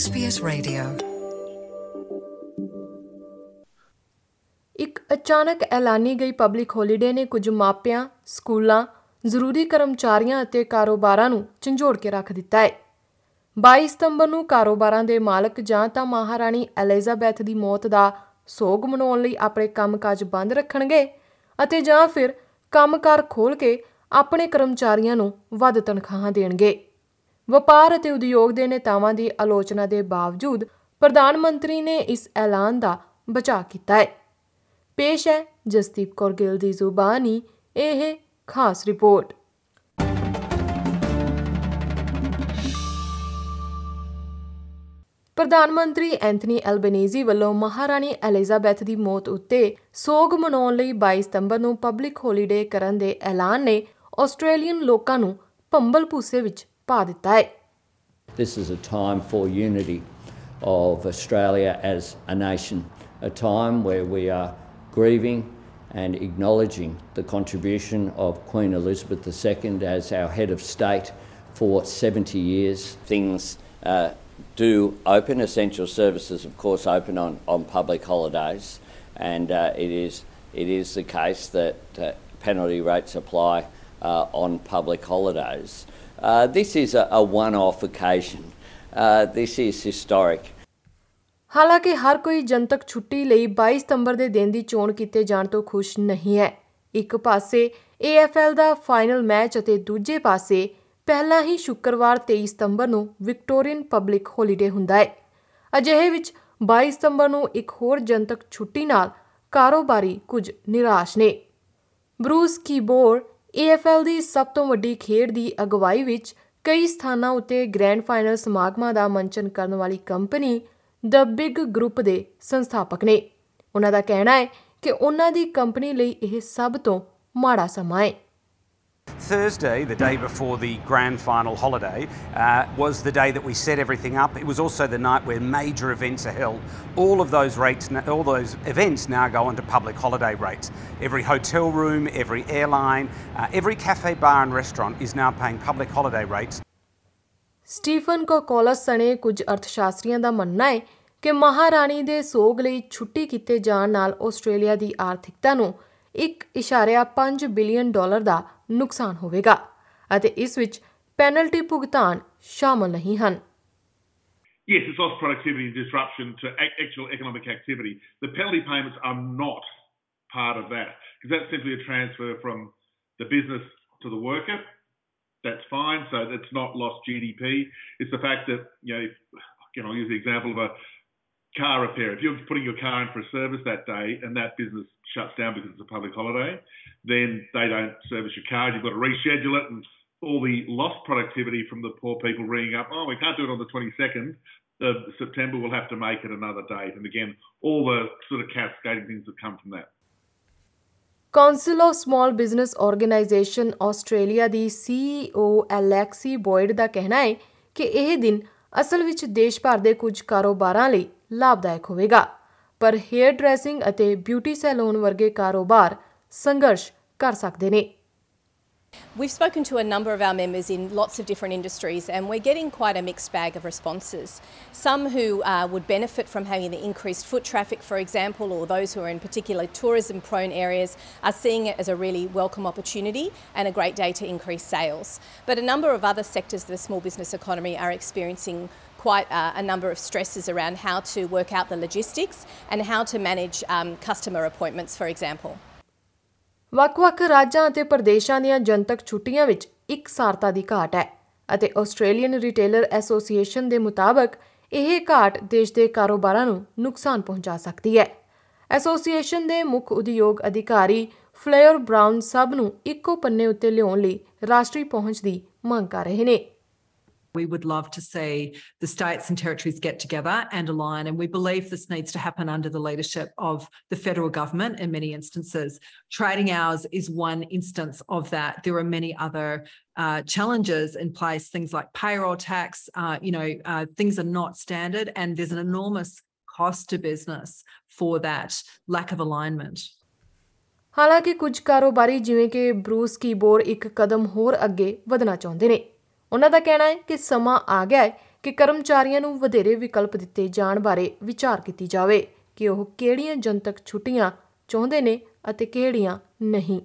SBS Radio. ਇੱਕ ਅਚਾਨਕ ਐਲਾਨੀ ਗਈ ਪਬਲਿਕ ਹੌਲੀਡੇ ਨੇ ਕੁਝ ਮਾਪਿਆਂ, ਸਕੂਲਾਂ, ਜ਼ਰੂਰੀ ਕਰਮਚਾਰੀਆਂ ਅਤੇ ਕਾਰੋਬਾਰਾਂ ਨੂੰ ਝੰਜੋੜ ਕੇ ਰੱਖ ਦਿੱਤਾ ਹੈ। 22 ਸਤੰਬਰ ਨੂੰ ਕਾਰੋਬਾਰਾਂ ਦੇ ਮਾਲਕ ਜਾਂ ਤਾਂ ਮਹਾਰਾਣੀ ਐਲਿਜ਼ਾਬੈਥ ਦੀ ਮੌਤ ਦਾ ਸੋਗ ਮਨਾਉਣ ਲਈ ਆਪਣੇ ਕੰਮਕਾਜ ਬੰਦ ਰੱਖਣਗੇ ਅਤੇ ਜਾਂ ਫਿਰ ਕੰਮਕਾਰ ਖੋਲ ਕੇ ਆਪਣੇ ਕਰਮਚਾਰੀਆਂ ਨੂੰ ਵੱਧ ਤਨਖਾਹਾਂ ਦੇਣਗੇ। ਵਪਾਰ ਅਤੇ ਉਦਯੋਗ ਦੇ ਨੇਤਾਵਾਂ ਦੀ ਆਲੋਚਨਾ ਦੇ ਬਾਵਜੂਦ ਪ੍ਰਧਾਨ ਮੰਤਰੀ ਨੇ ਇਸ ਐਲਾਨ ਦਾ ਬਚਾਅ ਕੀਤਾ ਹੈ। ਪੇਸ਼ ਹੈ ਜਸਦੀਪ ਕੌਰ ਗਿੱਲ ਦੀ ਜ਼ੁਬਾਨੀ, ਇਹ ਖਾਸ ਰਿਪੋਰਟ। ਪ੍ਰਧਾਨ ਮੰਤਰੀ ਐਂਥਨੀ ਐਲਬਨੀਜ਼ੀ ਵੱਲੋਂ ਮਹਾਰਾਣੀ ਐਲਿਜ਼ਾਬੈਥ ਦੀ ਮੌਤ ਉੱਤੇ ਸੋਗ ਮਨਾਉਣ ਲਈ 22 ਸਤੰਬਰ ਨੂੰ ਪਬਲਿਕ ਹੌਲੀਡੇ ਕਰਨ ਦੇ ਐਲਾਨ ਨੇ ਆਸਟ੍ਰੇਲੀਅਨ ਲੋਕਾਂ ਨੂੰ ਭੰਬਲ ਭੂਸੇ ਵਿੱਚ This is a time for unity of Australia as a nation, a time where we are grieving and acknowledging the contribution of Queen Elizabeth II as our head of state for 70 years. Things uh, do open, essential services, of course, open on, on public holidays, and uh, it, is, it is the case that uh, penalty rates apply uh, on public holidays. Uh, this is a, a one off occasion. Uh, this is historic. ਹਾਲਾਂਕਿ ਹਰ ਕੋਈ ਜਨਤਕ ਛੁੱਟੀ ਲਈ 22 ਸਤੰਬਰ ਦੇ ਦਿਨ ਦੀ ਚੋਣ ਕੀਤੇ ਜਾਣ ਤੋਂ ਖੁਸ਼ ਨਹੀਂ ਹੈ ਇੱਕ ਪਾਸੇ AFL ਦਾ ਫਾਈਨਲ ਮੈਚ ਅਤੇ ਦੂਜੇ ਪਾਸੇ ਪਹਿਲਾਂ ਹੀ ਸ਼ੁੱਕਰਵਾਰ 23 ਸਤੰਬਰ ਨੂੰ ਵਿਕਟੋਰੀਅਨ ਪਬਲਿਕ ਹੌਲੀਡੇ ਹੁੰਦਾ ਹੈ ਅਜਿਹੇ ਵਿੱਚ 22 ਸਤੰਬਰ ਨੂੰ ਇੱਕ ਹੋਰ ਜਨਤਕ ਛੁੱਟੀ ਨਾਲ ਕਾਰੋਬਾਰੀ ਕੁਝ ਨਿਰਾਸ਼ ਨੇ ਬਰੂਸ ਕੀਬੋਰ AFL ਦੀ ਸਭ ਤੋਂ ਵੱਡੀ ਖੇਡ ਦੀ ਅਗਵਾਈ ਵਿੱਚ ਕਈ ਸਥਾਨਾਂ ਉੱਤੇ ਗ੍ਰੈਂਡ ਫਾਈਨਲ ਸਮਾਗਮਾਂ ਦਾ ਮੰਚਨ ਕਰਨ ਵਾਲੀ ਕੰਪਨੀ ਦ ਬਿਗ ਗਰੁੱਪ ਦੇ ਸੰਸਥਾਪਕ ਨੇ। ਉਹਨਾਂ ਦਾ ਕਹਿਣਾ ਹੈ ਕਿ ਉਹਨਾਂ ਦੀ ਕੰਪਨੀ ਲਈ ਇਹ ਸਭ ਤੋਂ ਮਾੜਾ ਸਮਾਂ ਹੈ। Thursday, the day before the grand final holiday, uh, was the day that we set everything up. It was also the night where major events are held. All of those rates, all those events now go onto public holiday rates. Every hotel room, every airline, uh, every cafe, bar, and restaurant is now paying public holiday rates. Stephen Koukoulas ਸਣੇ ਕੁਝ ਅਰਥਸ਼ਾਸਤਰੀਆਂ ਦਾ ਮੰਨਣਾ ਹੈ ਕਿ ਮਹਾਰਾਣੀ ਦੇ ਸੋਗ ਲਈ ਛੁੱਟੀ ਕੀਤੇ ਜਾਣ ਨਾਲ ਆਸਟ੍ਰੇਲੀਆ ਦੀ ਆਰਥਿਕਤਾ ਨੂੰ 1.5 ਬਿਲੀਅਨ ਡਾਲਰ ਦਾ ਨੁਕਸਾਨ ਹੋਵੇਗਾ ਅਤੇ ਇਸ ਵਿੱਚ ਪੈਨਲਟੀ ਭੁਗਤਾਨ ਸ਼ਾਮਲ ਨਹੀਂ ਹਨ Yes, it's lost productivity and disruption to ac- actual economic activity. The penalty payments are not part of that because that's simply a transfer from the business to the worker. That's fine. So it's not lost GDP. It's the fact that, you know, if, again, I'll use the example of a car repair. If you're putting your car in for a service that day and that business shuts down because it's a public holiday, then they don't service your car. You've got to reschedule it and all the lost productivity from the poor people ringing up, oh, we can't do it on the 22nd of September, we'll have to make it another date. And again, all the sort of cascading things that come from that. Council of small business organisation Australia the CEO ਐਲੈਕਸੀ ਬੋਇਡ ਦਾ ਕਹਿਣਾ ਹੈ ਕਿ ਇਹ ਦਿਨ ਅਸਲ ਵਿੱਚ ਦੇਸ਼ ਭਰ ਦੇ ਕੁਝ ਕਾਰੋਬਾਰਾਂ ਲਈ ਲਾਭਦਾਇਕ ਹੋਵੇਗਾ ਪਰ ਹੇਅਰ ਡਰੈਸਿੰਗ ਅਤੇ ਬਿਊਟੀ ਸੈਲੂਨ ਵਰਗੇ ਕਾਰੋਬਾਰ ਸੰਘਰਸ਼ ਕਰ ਸਕਦੇ ਨੇ। We've spoken to a number of our members in lots of different industries, and we're getting quite a mixed bag of responses. Some who uh, would benefit from having the increased foot traffic, for example, or those who are in particular tourism prone areas, are seeing it as a really welcome opportunity and a great day to increase sales. But a number of other sectors of the small business economy are experiencing quite uh, a number of stresses around how to work out the logistics and how to manage um, customer appointments, for example. ਵੱਖ-ਵੱਖ ਰਾਜਾਂ ਅਤੇ ਪ੍ਰਦੇਸ਼ਾਂ ਦੀਆਂ ਜਨਤਕ ਛੁੱਟੀਆਂ ਵਿੱਚ ਇਕਸਾਰਤਾ ਦੀ ਘਾਟ ਹੈ ਅਤੇ ਆਸਟ੍ਰੇਲੀਅਨ ਰਿਟੇਲਰ ਐਸੋਸੀਏਸ਼ਨ ਦੇ ਮੁਤਾਬਕ ਇਹ ਘਾਟ ਦੇਸ਼ ਦੇ ਕਾਰੋਬਾਰਾਂ ਨੂੰ ਨੁਕਸਾਨ ਪਹੁੰਚਾ ਸਕਦੀ ਹੈ। ਐਸੋਸੀਏਸ਼ਨ ਦੇ ਮੁੱਖ ਉਦਯੋਗ ਅਧਿਕਾਰੀ ਫਲੇਅਰ ਬ੍ਰਾਊਨ ਸਭ ਨੂੰ ਇੱਕੋ ਪੰਨੇ ਉੱਤੇ ਲਿਆਉਣ ਲਈ ਰਾਸ਼ਟਰੀ ਪਹੁੰਚ ਦੀ ਮੰਗ ਕਰ ਰਹੇ ਨੇ। We would love to see the states and territories get together and align, and we believe this needs to happen under the leadership of the federal government in many instances. Trading hours is one instance of that. There are many other uh, challenges in place, things like payroll tax, uh, you know, uh, things are not standard, and there's an enormous cost to business for that lack of alignment. ਹਾਲਾਂਕਿ ਕੁਝ ਕਾਰੋਬਾਰੀ ਜਿਵੇਂ ਕਿ Bruce ਕੀਬੋਰ ਇੱਕ ਕਦਮ ਹੋਰ ਅੱਗੇ ਵਧਣਾ ਚਾਹੁੰਦੇ ਨੇ ਉਹਨਾਂ ਦਾ ਕਹਿਣਾ ਹੈ ਕਿ ਸਮਾਂ ਆ ਗਿਆ ਹੈ ਕਿ ਕਰਮਚਾਰੀਆਂ ਨੂੰ ਵਧੇਰੇ ਵਿਕਲਪ ਦਿੱਤੇ ਜਾਣ ਬਾਰੇ ਵਿਚਾਰ ਕੀਤੀ ਜਾਵੇ ਕਿ ਉਹ ਕਿਹੜੀਆਂ ਜਨਤਕ ਛੁੱਟੀਆਂ ਚਾਹੁੰਦੇ ਨੇ ਅਤੇ ਕਿਹੜੀਆਂ ਨਹੀਂ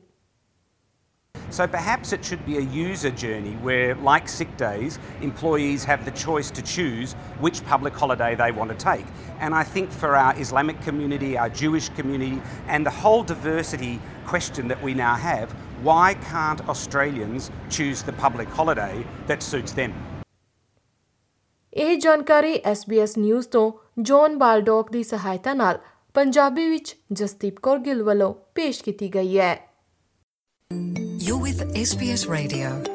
So perhaps it should be a user journey where, like sick days, employees have the choice to choose which public holiday they want to take. And I think for our Islamic community, our Jewish community, and the whole diversity question that we now have, why can't Australians choose the public holiday that suits them? ਇਹ ਜਾਣਕਾਰੀ SBS news ਤੋਂ John Baldock ਦੀ ਸਹਾਇਤਾ ਨਾਲ ਪੰਜਾਬੀ ਵਿੱਚ ਜਸਦੀਪ ਕੌਰ ਗਿੱਲ ਵੱਲੋਂ ਪੇਸ਼ ਕੀਤੀ ਗਈ ਹੈ You're with SBS Radio.